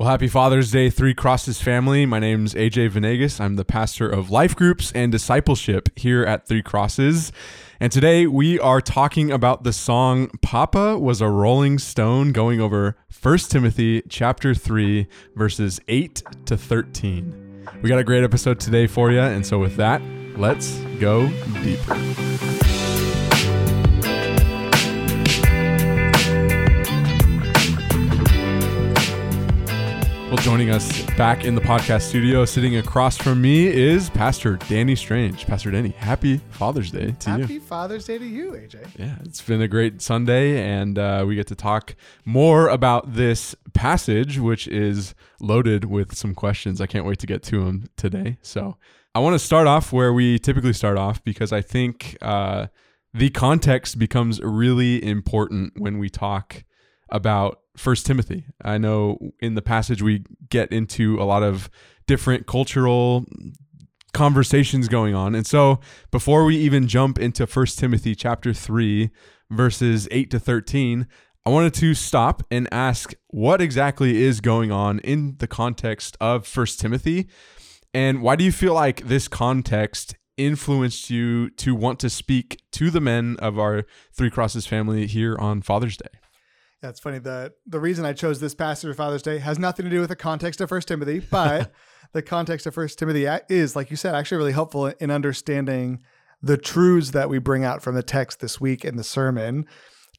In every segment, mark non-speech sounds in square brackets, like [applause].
Well, happy Father's Day, Three Crosses family. My name's AJ Vanegas. I'm the pastor of life groups and discipleship here at Three Crosses. And today we are talking about the song Papa was a Rolling Stone going over 1 Timothy chapter 3 verses 8 to 13. We got a great episode today for you, and so with that, let's go deeper. Well, joining us back in the podcast studio, sitting across from me, is Pastor Danny Strange. Pastor Danny, happy Father's Day to Happy you. Happy Father's Day to you, AJ. Yeah, it's been a great Sunday, and uh, we get to talk more about this passage, which is loaded with some questions. I can't wait to get to them today. So I want to start off where we typically start off because I think uh, the context becomes really important when we talk about First Timothy. I know in the passage we get into a lot of different cultural conversations going on. And so before we even jump into First Timothy chapter 3 verses 8 to 13, I wanted to stop and ask what exactly is going on in the context of First Timothy and why do you feel like this context influenced you to want to speak to the men of our Three Crosses family here on Father's Day? Yeah, it's funny. The the reason I chose this passage for Father's Day has nothing to do with the context of First Timothy, [laughs] but the context of First Timothy is, like you said, actually really helpful in understanding the truths that we bring out from the text this week in the sermon.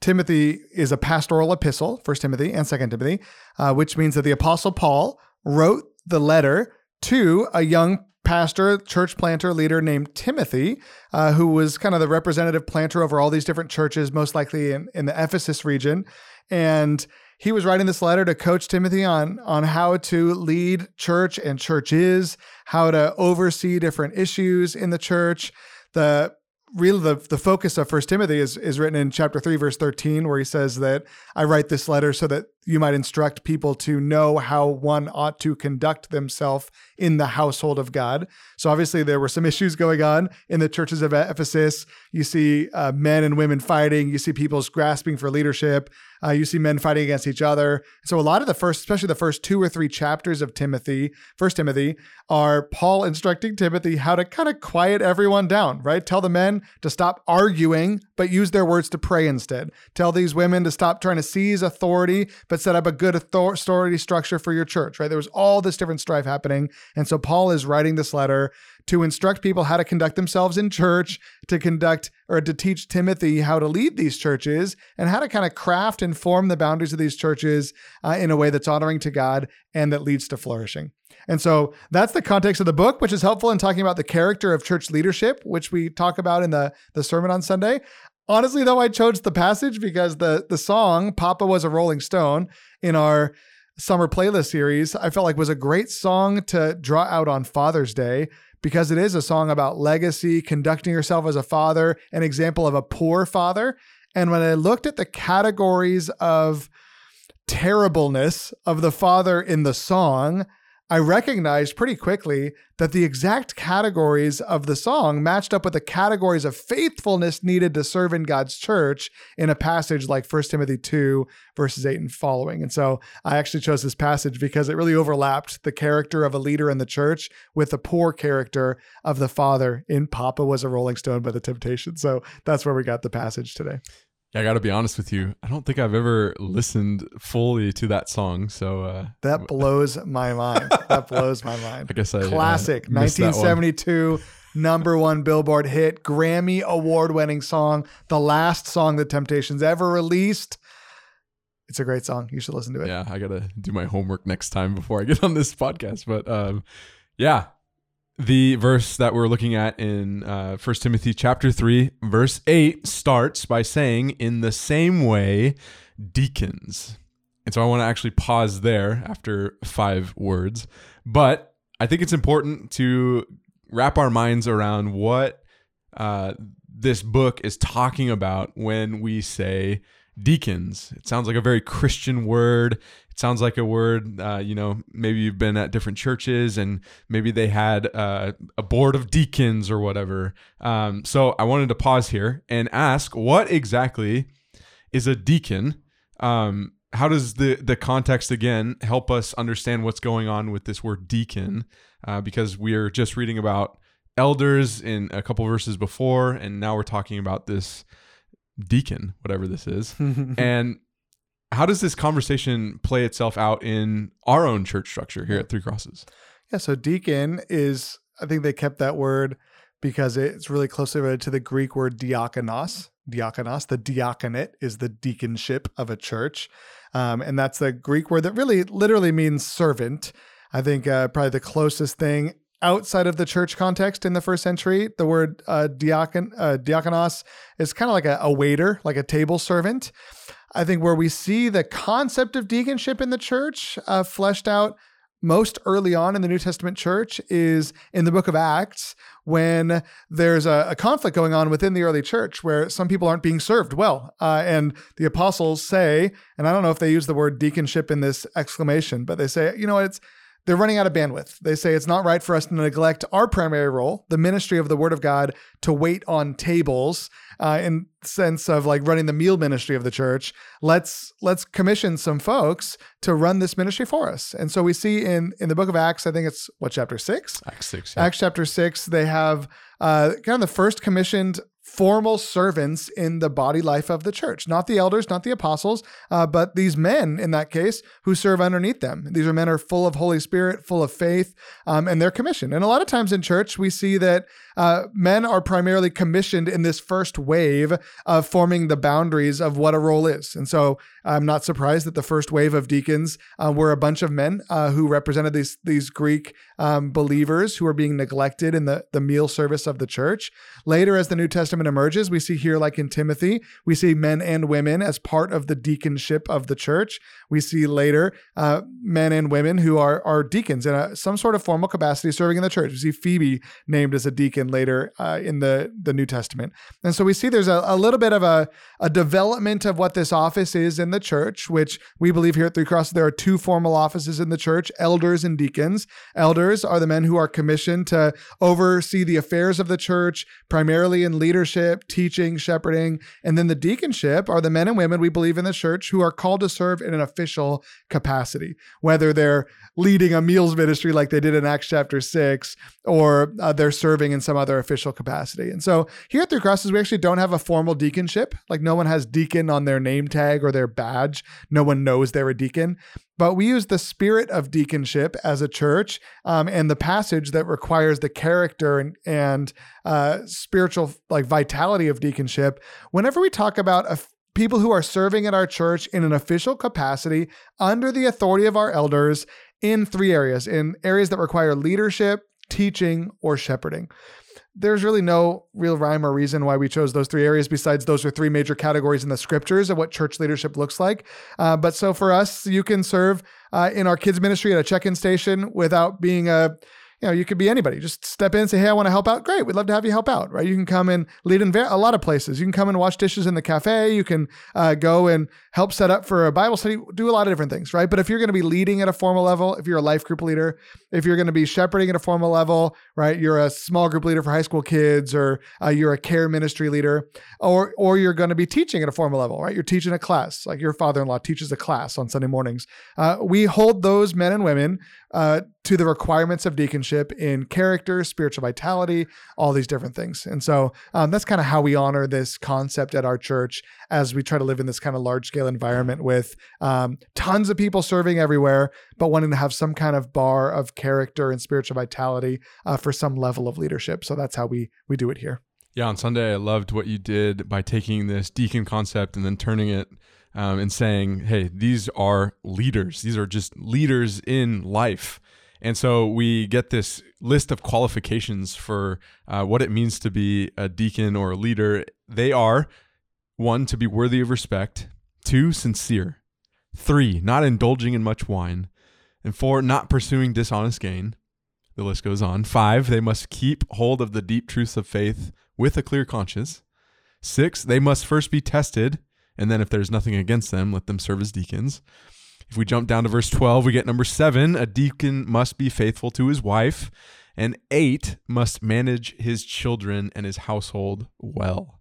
Timothy is a pastoral epistle, First Timothy and Second Timothy, uh, which means that the Apostle Paul wrote the letter to a young pastor, church planter, leader named Timothy, uh, who was kind of the representative planter over all these different churches, most likely in, in the Ephesus region. And he was writing this letter to coach Timothy on, on how to lead church and churches, how to oversee different issues in the church. The real the, the focus of first timothy is, is written in chapter 3 verse 13 where he says that i write this letter so that you might instruct people to know how one ought to conduct themselves in the household of god. So obviously there were some issues going on in the churches of ephesus. You see uh, men and women fighting. You see people's grasping for leadership. Uh, you see men fighting against each other. So a lot of the first especially the first two or three chapters of timothy first timothy are paul instructing timothy how to kind of quiet everyone down right? Tell the men to stop arguing but use their words to pray instead. Tell these women to stop trying to seize authority but set up a good authority structure for your church right there was all this different strife happening and so paul is writing this letter to instruct people how to conduct themselves in church, to conduct or to teach Timothy how to lead these churches, and how to kind of craft and form the boundaries of these churches uh, in a way that's honoring to God and that leads to flourishing. And so that's the context of the book, which is helpful in talking about the character of church leadership, which we talk about in the, the sermon on Sunday. Honestly, though, I chose the passage because the the song "Papa Was a Rolling Stone" in our summer playlist series, I felt like was a great song to draw out on Father's Day because it is a song about legacy, conducting yourself as a father, an example of a poor father. And when I looked at the categories of terribleness of the father in the song, I recognized pretty quickly that the exact categories of the song matched up with the categories of faithfulness needed to serve in God's church in a passage like 1 Timothy 2, verses 8 and following. And so I actually chose this passage because it really overlapped the character of a leader in the church with the poor character of the father in Papa was a Rolling Stone by the Temptation. So that's where we got the passage today. Yeah, I got to be honest with you. I don't think I've ever listened fully to that song. So uh, that blows my [laughs] mind. That blows my mind. I guess I classic uh, 1972 number one Billboard hit, Grammy award winning song, the last song the Temptations ever released. It's a great song. You should listen to it. Yeah, I gotta do my homework next time before I get on this podcast. But um, yeah, the verse that we're looking at in uh, 1 Timothy chapter 3, verse 8 starts by saying, In the same way, deacons. And so I want to actually pause there after five words. But I think it's important to wrap our minds around what uh, this book is talking about when we say deacons. It sounds like a very Christian word. It sounds like a word, uh, you know, maybe you've been at different churches and maybe they had uh, a board of deacons or whatever. Um, so I wanted to pause here and ask what exactly is a deacon? Um, how does the the context again help us understand what's going on with this word deacon? Uh, because we are just reading about elders in a couple verses before, and now we're talking about this deacon, whatever this is. [laughs] and how does this conversation play itself out in our own church structure here at Three Crosses? Yeah, so deacon is, I think they kept that word because it's really closely related to the Greek word diakonos. Diakonos, the diaconate is the deaconship of a church. Um, and that's the Greek word that really literally means servant. I think uh, probably the closest thing outside of the church context in the first century, the word uh, diakon, uh, diakonos is kind of like a, a waiter, like a table servant. I think where we see the concept of deaconship in the church uh, fleshed out most early on in the New Testament church is in the book of Acts when there's a, a conflict going on within the early church where some people aren't being served well. Uh, and the apostles say, and I don't know if they use the word deaconship in this exclamation, but they say, you know, it's they're running out of bandwidth. They say it's not right for us to neglect our primary role, the ministry of the Word of God, to wait on tables uh, in sense of like running the meal ministry of the church. Let's let's commission some folks to run this ministry for us. And so we see in in the book of Acts, I think it's what chapter six. Acts six. Yeah. Acts chapter six. They have uh, kind of the first commissioned formal servants in the body life of the church, not the elders, not the apostles, uh, but these men in that case who serve underneath them. These are men are full of Holy Spirit, full of faith, um, and they're commissioned. And a lot of times in church, we see that uh, men are primarily commissioned in this first wave of forming the boundaries of what a role is. And so I'm not surprised that the first wave of deacons uh, were a bunch of men uh, who represented these these Greek um, believers who are being neglected in the, the meal service of the church. Later, as the New Testament emerges, we see here, like in Timothy, we see men and women as part of the deaconship of the church. We see later uh, men and women who are, are deacons in a, some sort of formal capacity serving in the church. We see Phoebe named as a deacon later uh, in the, the New Testament. And so we see there's a, a little bit of a, a development of what this office is in the church, which we believe here at Three Crosses there are two formal offices in the church elders and deacons. Elders are the men who are commissioned to oversee the affairs of the church, primarily in leadership, teaching, shepherding. And then the deaconship are the men and women we believe in the church who are called to serve in an official capacity, whether they're leading a meals ministry like they did in Acts chapter 6, or uh, they're serving in some other official capacity. And so here at Three Crosses, we actually don't have a formal deaconship. Like no one has deacon on their name tag or their badge. No one knows they're a deacon. But we use the spirit of deaconship as a church um, and the passage that requires the character and, and uh, spiritual like vitality of deaconship. Whenever we talk about a people who are serving at our church in an official capacity under the authority of our elders in three areas in areas that require leadership, teaching, or shepherding. There's really no real rhyme or reason why we chose those three areas besides those are three major categories in the scriptures of what church leadership looks like. Uh, but so for us, you can serve uh, in our kids' ministry at a check in station without being a you know, you could be anybody. Just step in and say, hey, I want to help out. Great. We'd love to have you help out, right? You can come and lead in a lot of places. You can come and wash dishes in the cafe. You can uh, go and help set up for a Bible study, do a lot of different things, right? But if you're going to be leading at a formal level, if you're a life group leader, if you're going to be shepherding at a formal level, right? You're a small group leader for high school kids, or uh, you're a care ministry leader, or or you're going to be teaching at a formal level, right? You're teaching a class, like your father-in-law teaches a class on Sunday mornings. Uh, we hold those men and women uh, to the requirements of deaconship in character, spiritual vitality, all these different things. And so um, that's kind of how we honor this concept at our church as we try to live in this kind of large scale environment with um, tons of people serving everywhere, but wanting to have some kind of bar of character and spiritual vitality uh, for some level of leadership. So that's how we we do it here. Yeah, on Sunday I loved what you did by taking this deacon concept and then turning it um, and saying, hey, these are leaders. These are just leaders in life. And so we get this list of qualifications for uh, what it means to be a deacon or a leader. They are one, to be worthy of respect, two, sincere, three, not indulging in much wine, and four, not pursuing dishonest gain. The list goes on. Five, they must keep hold of the deep truths of faith with a clear conscience. Six, they must first be tested and then if there's nothing against them, let them serve as deacons. If we jump down to verse 12, we get number seven a deacon must be faithful to his wife, and eight must manage his children and his household well.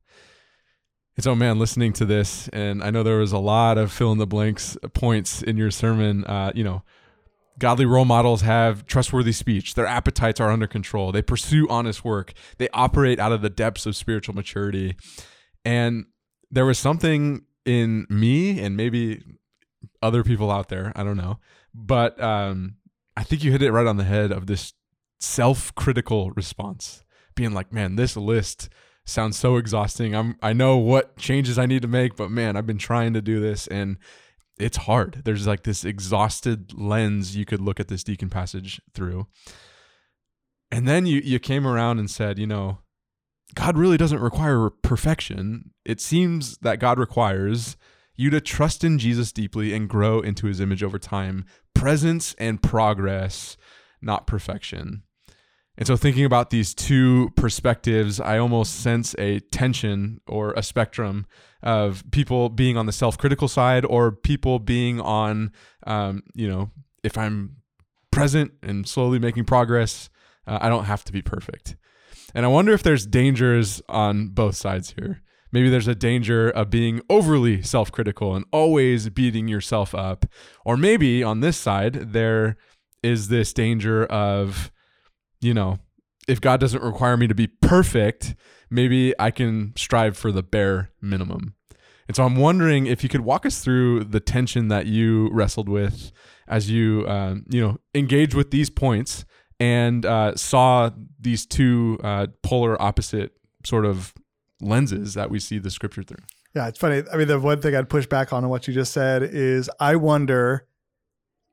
And so, man, listening to this, and I know there was a lot of fill in the blanks points in your sermon. Uh, you know, godly role models have trustworthy speech. Their appetites are under control. They pursue honest work. They operate out of the depths of spiritual maturity. And there was something in me and maybe other people out there, I don't know, but um, I think you hit it right on the head of this self critical response, being like, man, this list sounds so exhausting. I'm I know what changes I need to make, but man, I've been trying to do this and it's hard. There's like this exhausted lens you could look at this deacon passage through. And then you you came around and said, you know, God really doesn't require perfection. It seems that God requires you to trust in Jesus deeply and grow into his image over time. Presence and progress, not perfection. And so, thinking about these two perspectives, I almost sense a tension or a spectrum of people being on the self critical side or people being on, um, you know, if I'm present and slowly making progress, uh, I don't have to be perfect. And I wonder if there's dangers on both sides here. Maybe there's a danger of being overly self critical and always beating yourself up. Or maybe on this side, there is this danger of, you know, if God doesn't require me to be perfect, maybe I can strive for the bare minimum. And so I'm wondering if you could walk us through the tension that you wrestled with as you, um, you know, engage with these points and uh, saw these two uh, polar opposite sort of lenses that we see the scripture through. Yeah, it's funny. I mean, the one thing I'd push back on what you just said is I wonder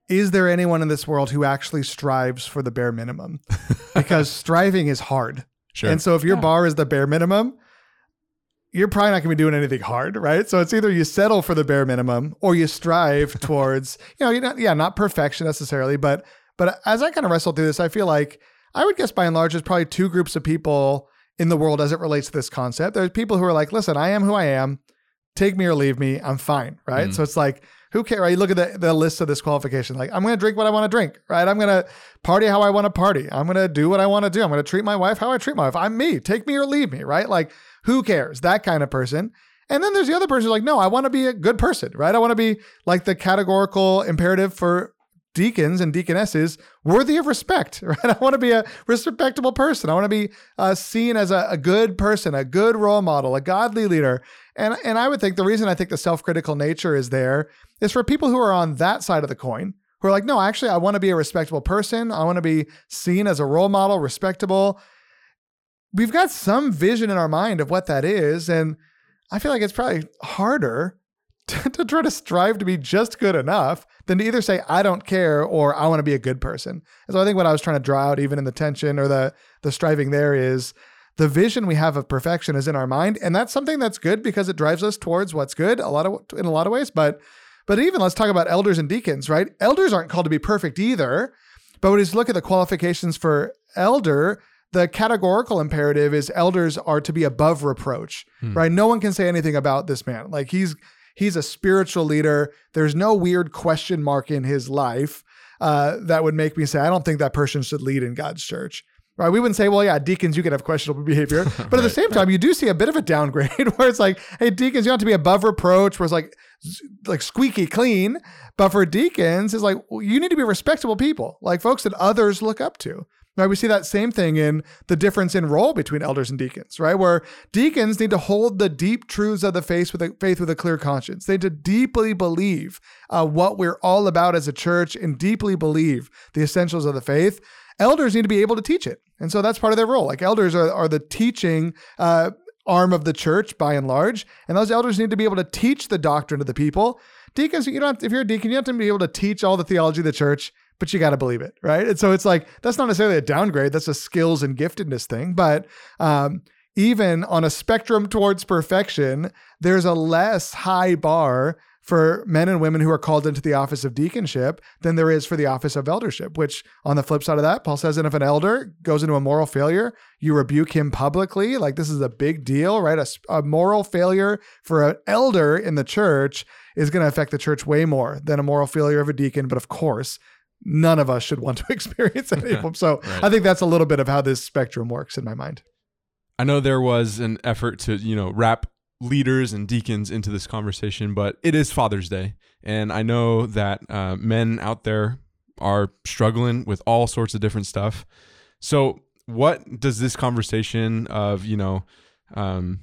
is there anyone in this world who actually strives for the bare minimum? [laughs] Because striving is hard. Sure. And so if your Yeah. bar is the bare minimum, you're probably not going to be doing anything hard, right? So it's either you settle for the bare minimum or you strive [laughs] towards, you know, you're not, yeah, not perfection necessarily, but but as I kind of wrestled through this, I feel like I would guess by and large there's probably two groups of people in the world as it relates to this concept. There's people who are like, listen, I am who I am. Take me or leave me. I'm fine, right? Mm. So it's like, who cares? Right? You look at the, the list of this qualification. Like, I'm going to drink what I want to drink, right? I'm going to party how I want to party. I'm going to do what I want to do. I'm going to treat my wife how I treat my wife. I'm me. Take me or leave me, right? Like, who cares? That kind of person. And then there's the other person who's like, no, I want to be a good person, right? I want to be like the categorical imperative for deacons and deaconesses worthy of respect, [laughs] right? I want to be a respectable person. I want to be uh, seen as a, a good person, a good role model, a godly leader. And, and I would think the reason I think the self critical nature is there is for people who are on that side of the coin, who are like, no, actually, I want to be a respectable person. I want to be seen as a role model, respectable. We've got some vision in our mind of what that is. And I feel like it's probably harder [laughs] to, try to strive to be just good enough than to either say, I don't care or I want to be a good person. And so I think what I was trying to draw out, even in the tension or the, the striving there, is the vision we have of perfection is in our mind. And that's something that's good because it drives us towards what's good a lot of in a lot of ways. But but even let's talk about elders and deacons, right? Elders aren't called to be perfect either. But when you look at the qualifications for elder, the categorical imperative is elders are to be above reproach, Hmm. right? No one can say anything about this man. Like he's he's a spiritual leader. There's no weird question mark in his life uh, that would make me say I don't think that person should lead in God's church. Right? We wouldn't say, well, yeah, deacons, you can have questionable behavior, [laughs] but at the same time, you do see a bit of a downgrade [laughs] where it's like, hey, deacons, you don't have to be above reproach, where it's like, like squeaky clean. But for deacons, it's like well, you need to be respectable people, like folks that others look up to. Right? We see that same thing in the difference in role between elders and deacons, right? Where deacons need to hold the deep truths of the faith with a faith with a clear conscience. They need to deeply believe uh, what we're all about as a church and deeply believe the essentials of the faith. Elders need to be able to teach it, and so that's part of their role. Like elders are, are the teaching uh, arm of the church by and large, and those elders need to be able to teach the doctrine to the people. Deacons, you don't. If you're a deacon, you don't have to be able to teach all the theology of the church, but you got to believe it, right? And so it's like that's not necessarily a downgrade. That's a skills and giftedness thing, but um, even on a spectrum towards perfection, there's a less high bar for men and women who are called into the office of deaconship than there is for the office of eldership, which on the flip side of that, Paul says, and if an elder goes into a moral failure, you rebuke him publicly. Like this is a big deal, right? A moral failure for an elder in the church is going to affect the church way more than a moral failure of a deacon. But of course, none of us should want to [laughs] experience any of [laughs] them. So Right. I think that's a little bit of how this spectrum works in my mind. I know there was an effort to, you know, wrap leaders and deacons into this conversation, but it is Father's Day. And I know that uh, men out there are struggling with all sorts of different stuff. So, what does this conversation of, you know, um,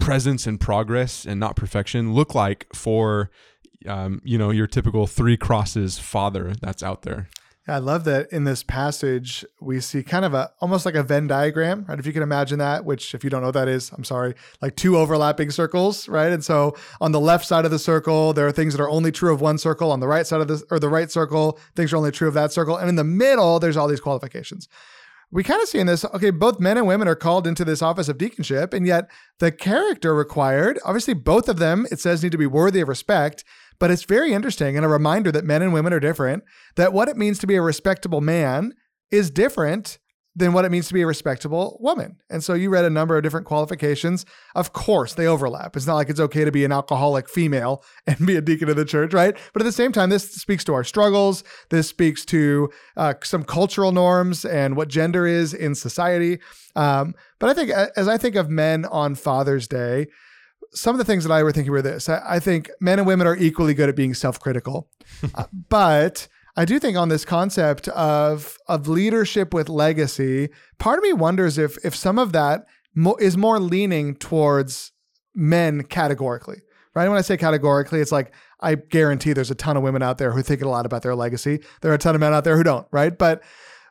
presence and progress and not perfection look like for, um, you know, your typical three crosses father that's out there? I love that in this passage we see kind of a almost like a Venn diagram, right? If you can imagine that, which if you don't know what that is, I'm sorry, like two overlapping circles, right? And so on the left side of the circle, there are things that are only true of one circle. On the right side of the or the right circle, things are only true of that circle. And in the middle, there's all these qualifications. We kind of see in this, okay, both men and women are called into this office of deaconship, and yet the character required, obviously, both of them, it says, need to be worthy of respect. But it's very interesting and a reminder that men and women are different, that what it means to be a respectable man is different than what it means to be a respectable woman. And so you read a number of different qualifications. Of course, they overlap. It's not like it's okay to be an alcoholic female [laughs] and be a deacon of the church, right? But at the same time, this speaks to our struggles. This speaks to uh, some cultural norms and what gender is in society. Um, but I think as I think of men on Father's Day, some of the things that I were thinking were this. I, I think men and women are equally good at being self-critical, [laughs] uh, but I do think on this concept of of leadership with legacy, part of me wonders if if some of that mo- is more leaning towards men categorically. Right? When I say categorically, it's like I guarantee there's a ton of women out there who think a lot about their legacy. There are a ton of men out there who don't. Right? But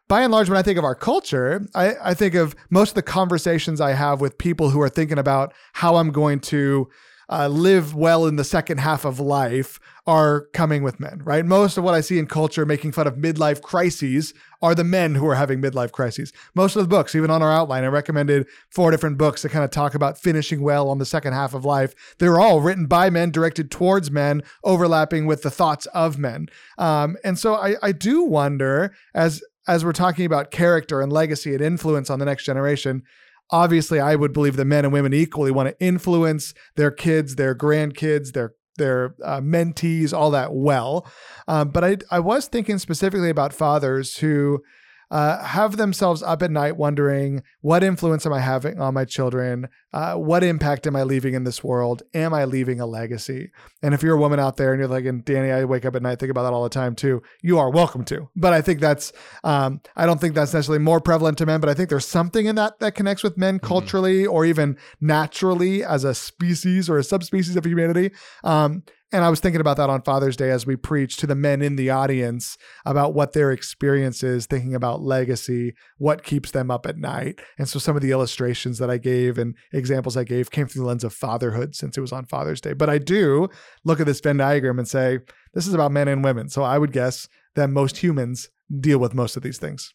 by and large, when I think of our culture, I, I think of most of the conversations I have with people who are thinking about how I'm going to uh, live well in the second half of life are coming with men, right? Most of what I see in culture making fun of midlife crises are the men who are having midlife crises. Most of the books, even on our outline, I recommended four different books that kind of talk about finishing well on the second half of life. They're all written by men, directed towards men, overlapping with the thoughts of men. Um, and so I, I do wonder as as we're talking about character and legacy and influence on the next generation, obviously I would believe that men and women equally want to influence their kids, their grandkids, their their uh, mentees, all that well. Um, but I I was thinking specifically about fathers who uh, have themselves up at night wondering what influence am I having on my children? Uh, what impact am I leaving in this world? Am I leaving a legacy? And if you're a woman out there and you're like, and Danny, I wake up at night, think about that all the time too, you are welcome to. But I think that's, um, I don't think that's necessarily more prevalent to men, but I think there's something in that that connects with men mm-hmm. culturally or even naturally as a species or a subspecies of humanity. Um, and I was thinking about that on Father's Day as we preach to the men in the audience about what their experience is, thinking about legacy, what keeps them up at night. And so some of the illustrations that I gave and examples I gave came through the lens of fatherhood since it was on Father's Day. But I do look at this Venn diagram and say, this is about men and women. So I would guess that most humans deal with most of these things.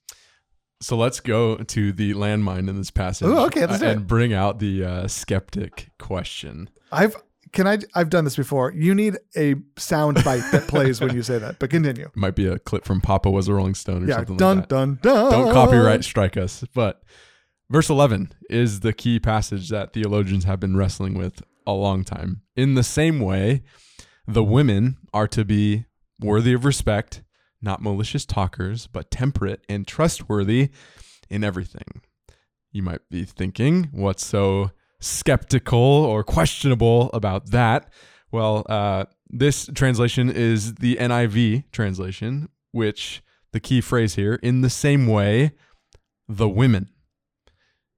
So let's go to the landmine in this passage. Ooh, okay, and bring out the uh, skeptic question. I've can I? I've done this before. You need a sound bite that plays when you say that. But continue. It [laughs] Might be a clip from Papa was a Rolling Stone or yeah, something dun, like that. Dun Dun dun Don't copyright strike us. But verse eleven is the key passage that theologians have been wrestling with a long time. In the same way, the women are to be worthy of respect, not malicious talkers, but temperate and trustworthy in everything. You might be thinking, what's so skeptical or questionable about that. Well, uh, this translation is the NIV translation, which the key phrase here, in the same way, the women.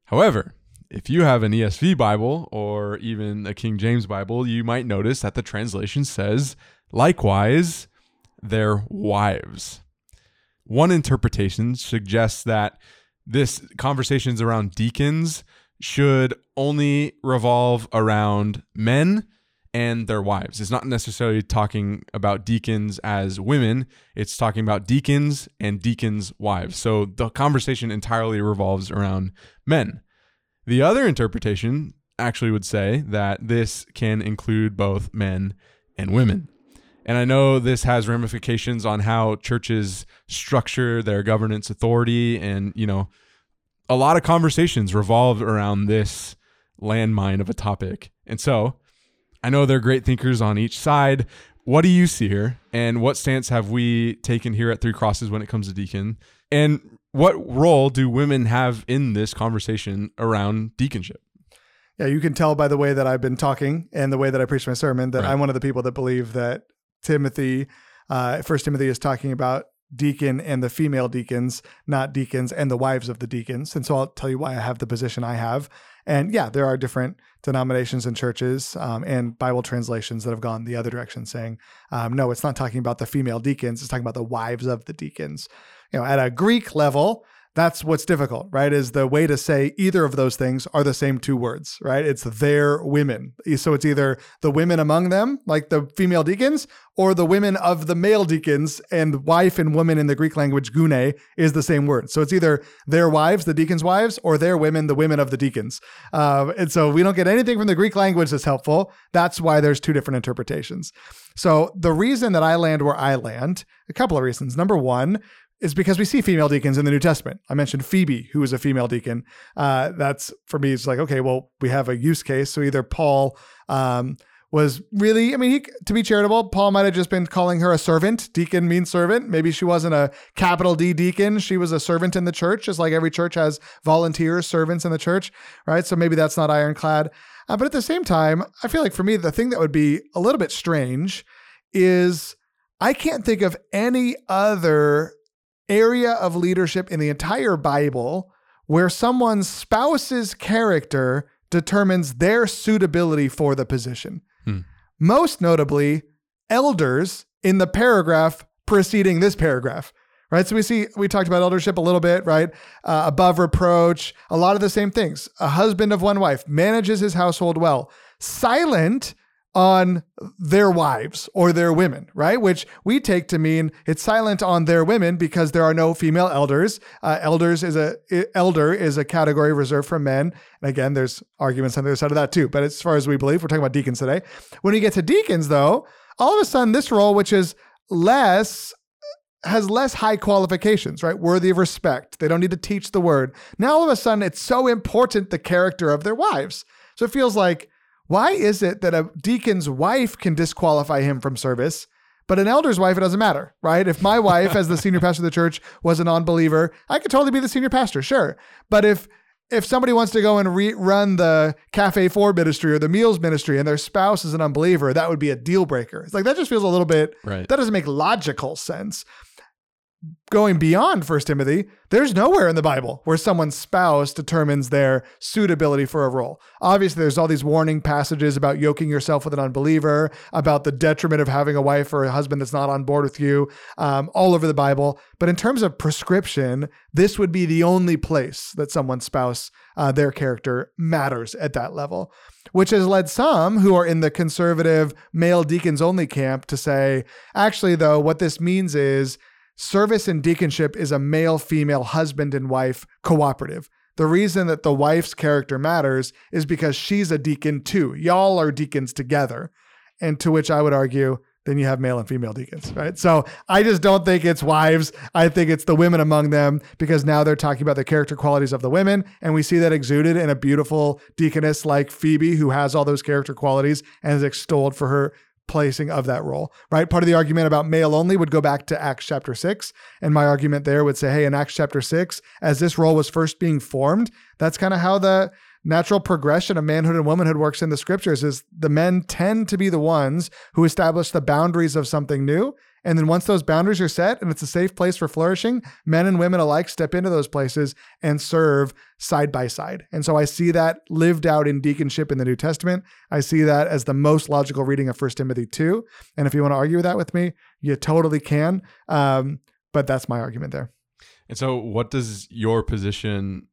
However, if you have an ESV Bible or even a King James Bible, you might notice that the translation says, likewise, their wives. One interpretation suggests that this conversations around deacons should only revolve around men and their wives. It's not necessarily talking about deacons as women, it's talking about deacons and deacons' wives. So the conversation entirely revolves around men. The other interpretation actually would say that this can include both men and women. And I know this has ramifications on how churches structure their governance authority and, you know, a lot of conversations revolve around this landmine of a topic. And so I know they're great thinkers on each side. What do you see here? And what stance have we taken here at Three Crosses when it comes to deacon? And what role do women have in this conversation around deaconship? yeah, you can tell by the way that I've been talking and the way that I preach my sermon that Right. I'm one of the people that believe that Timothy, uh, First Timothy is talking about deacon and the female deacons, not deacons and the wives of the deacons. And so I'll tell you why I have the position I have. And yeah, there are different denominations and churches um, and Bible translations that have gone the other direction, saying, um, no, it's not talking about the female deacons; it's talking about the wives of the deacons. You know, at a Greek level, that's what's difficult, right? Is the way to say either of those things are the same two words, right? It's their women. So it's either the women among them, like the female deacons, or the women of the male deacons, and wife and woman in the Greek language, gune, is the same word. So it's either their wives, the deacons' wives, or their women, the women of the deacons. Um, and so we don't get anything from the Greek language that's helpful. That's why there's two different interpretations. So the reason that I land where I land, a couple of reasons. Number one, is because we see female deacons in the New Testament. I mentioned Phoebe, who was a female deacon. Uh, that's for me. It's like okay, well, we have a use case. So either Paul um, was really, I mean, he, to be charitable, Paul might have just been calling her a servant. Deacon means servant. Maybe she wasn't a capital D deacon. She was a servant in the church, just like every church has volunteers, servants in the church, right? So maybe that's not ironclad. Uh, but at the same time, I feel like for me, the thing that would be a little bit strange is I can't think of any other area of leadership in the entire Bible where someone's spouse's character determines their suitability for the position. Hmm. Most notably, elders in the paragraph preceding this paragraph. Right. So we see, we talked about eldership a little bit, right? Uh, above reproach, a lot of the same things. A husband of one wife manages his household well, silent on their wives or their women, right? Which we take to mean it's silent on their women because there are no female elders. Uh, elders is a elder is a category reserved for men. And again, there's arguments on the other side of that too. But as far as we believe, we're talking about deacons today. When we get to deacons, though, all of a sudden this role, which is less has less high qualifications, right? Worthy of respect. They don't need to teach the word. Now all of a sudden it's so important the character of their wives. So it feels like why is it that a deacon's wife can disqualify him from service, but an elder's wife, it doesn't matter, right? If my wife, as the senior pastor of the church, was a non-believer, I could totally be the senior pastor, sure. But if if somebody wants to go and re- run the Cafe Four ministry or the Meals ministry and their spouse is an unbeliever, that would be a deal breaker. It's like that just feels a little bit Right. that doesn't make logical sense. Going beyond First Timothy, there's nowhere in the Bible where someone's spouse determines their suitability for a role. Obviously, there's all these warning passages about yoking yourself with an unbeliever, about the detriment of having a wife or a husband that's not on board with you, um, all over the Bible. But in terms of prescription, this would be the only place that someone's spouse, uh, their character, matters at that level which has led some who are in the conservative male deacons only camp to say, actually, though, what this means is service and deaconship is a male female husband and wife cooperative. The reason that the wife's character matters is because she's a deacon too. Y'all are deacons together. And to which I would argue, then you have male and female deacons, right? So I just don't think it's wives. I think it's the women among them because now they're talking about the character qualities of the women. And we see that exuded in a beautiful deaconess like Phoebe, who has all those character qualities and is extolled for her placing of that role, right? Part of the argument about male only would go back to Acts chapter six. And my argument there would say, hey, in Acts chapter six, as this role was first being formed, that's kind of how the natural progression of manhood and womanhood works in the scriptures is the men tend to be the ones who establish the boundaries of something new and then once those boundaries are set and it's a safe place for flourishing men and women alike step into those places and serve side by side. And so i see that lived out in deaconship in the new testament. I see that as the most logical reading of 1 timothy 2 and if you want to argue that with me you totally can um, but that's my argument there. And so, what does your position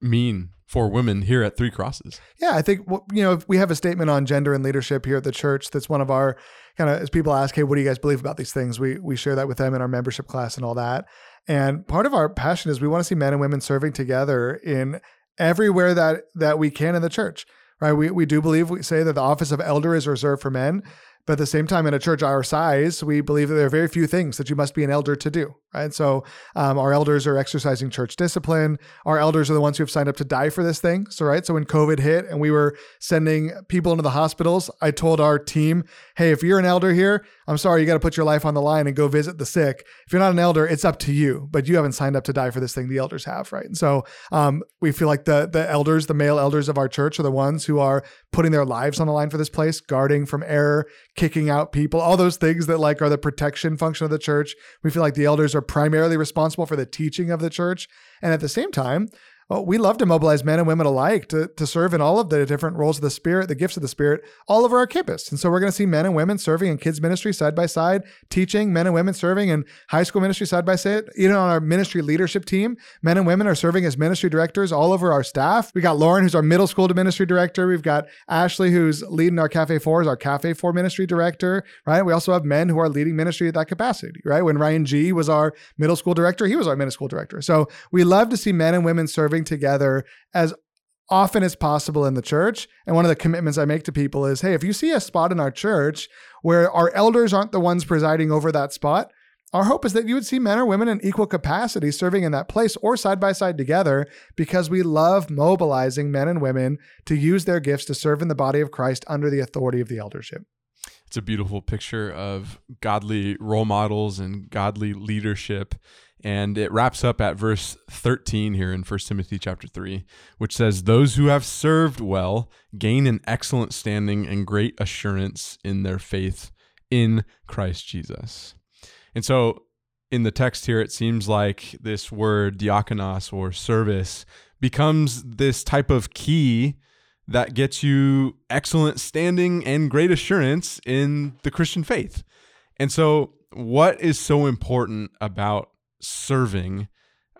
mean for women here at Three Crosses? Yeah, I think you know if we have a statement on gender and leadership here at the church. That's one of our kind of as people ask, "Hey, what do you guys believe about these things?" We we share that with them in our membership class and all that. And part of our passion is we want to see men and women serving together in everywhere that that we can in the church. Right? We we do believe we say that the office of elder is reserved for men. But at the same time, in a church our size, we believe that there are very few things that you must be an elder to do, right? So um, our elders are exercising church discipline. Our elders are the ones who have signed up to die for this thing. So right, so when COVID hit and we were sending people into the hospitals, I told our team, hey, if you're an elder here, I'm sorry, you got to put your life on the line and go visit the sick. If you're not an elder, it's up to you, but you haven't signed up to die for this thing. The elders have, right? And so um, we feel like the the elders, the male elders of our church, are the ones who are putting their lives on the line for this place, guarding from error, kicking out people, all those things that like are the protection function of the church. We feel like the elders are primarily responsible for the teaching of the church, and at the same time, well, we love to mobilize men and women alike to, to serve in all of the different roles of the Spirit, the gifts of the Spirit, all over our campus. And so we're going to see men and women serving in kids' ministry side by side, teaching, men and women serving in high school ministry side by side. Even on our ministry leadership team, men and women are serving as ministry directors all over our staff. We got Lauren, who's our middle school ministry director. We've got Ashley, who's leading our Cafe 4 as our Cafe 4 ministry director, right? We also have men who are leading ministry at that capacity, right? When Ryan G was our middle school director, he was our middle school director. So we love to see men and women serving together as often as possible in the church. And one of the commitments I make to people is hey, if you see a spot in our church where our elders aren't the ones presiding over that spot, our hope is that you would see men or women in equal capacity serving in that place or side by side together because we love mobilizing men and women to use their gifts to serve in the body of Christ under the authority of the eldership. It's a beautiful picture of godly role models and godly leadership and it wraps up at verse 13 here in 1 Timothy chapter 3, which says, Those who have served well gain an excellent standing and great assurance in their faith in Christ Jesus. And so in the text here, it seems like this word diakonos or service becomes this type of key that gets you excellent standing and great assurance in the Christian faith. And so, what is so important about serving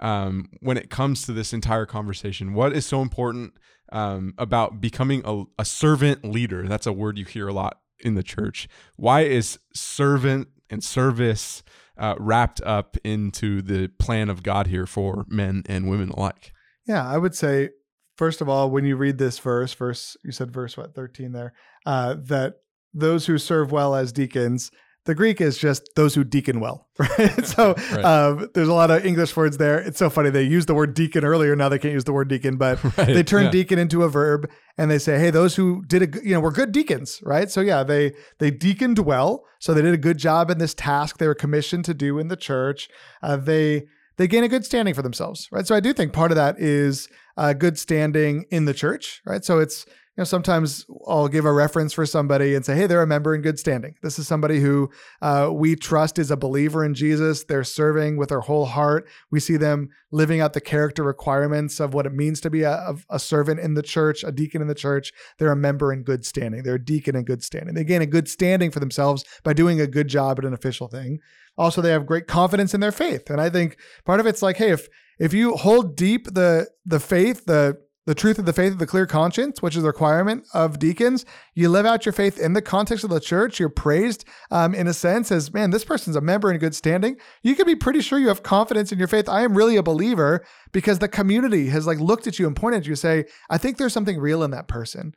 um, when it comes to this entire conversation? What is so important um, about becoming a, a servant leader? That's a word you hear a lot in the church. Why is servant and service uh, wrapped up into the plan of God here for men and women alike? Yeah, I would say first of all, when you read this verse, verse you said verse what thirteen there, uh, that those who serve well as deacons the Greek is just those who deacon well, [laughs] right? so [laughs] right. Um, there's a lot of English words there. It's so funny. They used the word deacon earlier. Now they can't use the word deacon, but [laughs] right. they turn yeah. deacon into a verb and they say, hey, those who did a, you know, were good deacons, right? So yeah, they they deaconed well. So they did a good job in this task they were commissioned to do in the church. Uh, they they gain a good standing for themselves, right? So I do think part of that is uh, good standing in the church, right? So it's you know, sometimes I'll give a reference for somebody and say, hey, they're a member in good standing. This is somebody who uh, we trust is a believer in Jesus. They're serving with their whole heart. We see them living out the character requirements of what it means to be a, a servant in the church, a deacon in the church. They're a member in good standing. They're a deacon in good standing. They gain a good standing for themselves by doing a good job at an official thing. Also, they have great confidence in their faith. And I think part of it's like, hey, if if you hold deep the the faith, the the truth of the faith of the clear conscience, which is the requirement of deacons. You live out your faith in the context of the church. You're praised um, in a sense as, man, this person's a member in good standing. You can be pretty sure you have confidence in your faith. I am really a believer because the community has like looked at you and pointed at you say, I think there's something real in that person.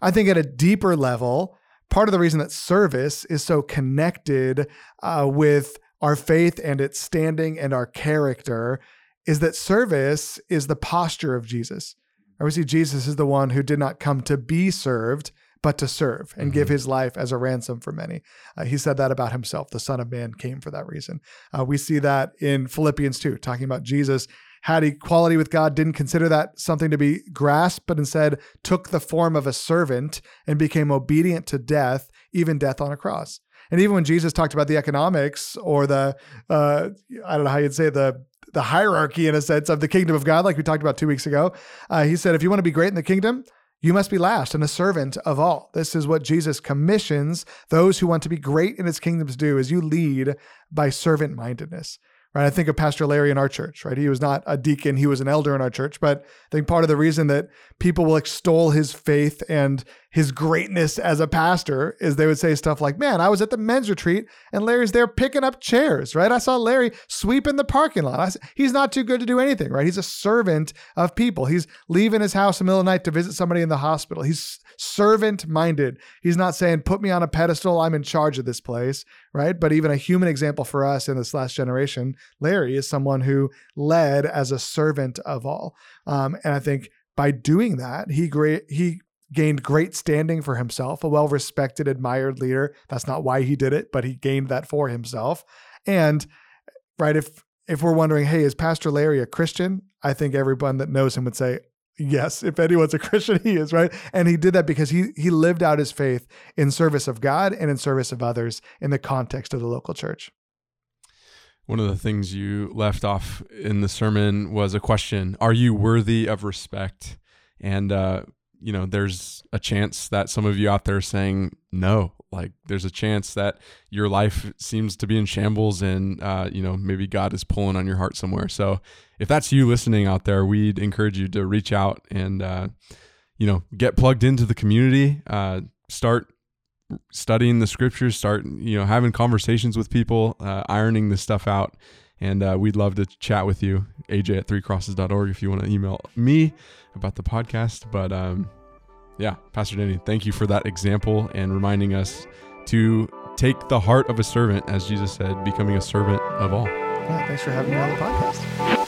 I think at a deeper level, part of the reason that service is so connected uh, with our faith and its standing and our character is that service is the posture of Jesus. Or we see Jesus is the one who did not come to be served, but to serve and mm-hmm. give his life as a ransom for many. Uh, he said that about himself. The Son of Man came for that reason. Uh, we see that in Philippians 2, talking about Jesus had equality with God, didn't consider that something to be grasped, but instead took the form of a servant and became obedient to death, even death on a cross. And even when Jesus talked about the economics or the, uh, I don't know how you'd say the the hierarchy in a sense of the kingdom of God, like we talked about two weeks ago. Uh, he said, if you want to be great in the kingdom, you must be last and a servant of all. This is what Jesus commissions those who want to be great in his kingdom to do is you lead by servant mindedness. Right. I think of Pastor Larry in our church, right? He was not a deacon, he was an elder in our church. But I think part of the reason that people will extol his faith and his greatness as a pastor is they would say stuff like, Man, I was at the men's retreat and Larry's there picking up chairs, right? I saw Larry sweeping the parking lot. I, he's not too good to do anything, right? He's a servant of people. He's leaving his house in the middle of the night to visit somebody in the hospital. He's servant minded. He's not saying, Put me on a pedestal. I'm in charge of this place, right? But even a human example for us in this last generation, Larry is someone who led as a servant of all. Um, and I think by doing that, he great he gained great standing for himself, a well respected, admired leader. That's not why he did it, but he gained that for himself. And right, if if we're wondering, hey, is Pastor Larry a Christian? I think everyone that knows him would say, yes, if anyone's a Christian, he is, right? And he did that because he he lived out his faith in service of God and in service of others in the context of the local church. One of the things you left off in the sermon was a question Are you worthy of respect? And uh, you know, there's a chance that some of you out there are saying no. Like, there's a chance that your life seems to be in shambles, and uh, you know, maybe God is pulling on your heart somewhere. So, if that's you listening out there, we'd encourage you to reach out and uh, you know, get plugged into the community. Uh, start studying the scriptures. Start you know having conversations with people, uh, ironing this stuff out. And uh, we'd love to chat with you, aj at threecrosses.org, if you want to email me about the podcast. But um, yeah, Pastor Danny, thank you for that example and reminding us to take the heart of a servant, as Jesus said, becoming a servant of all. Yeah, thanks for having me on the podcast.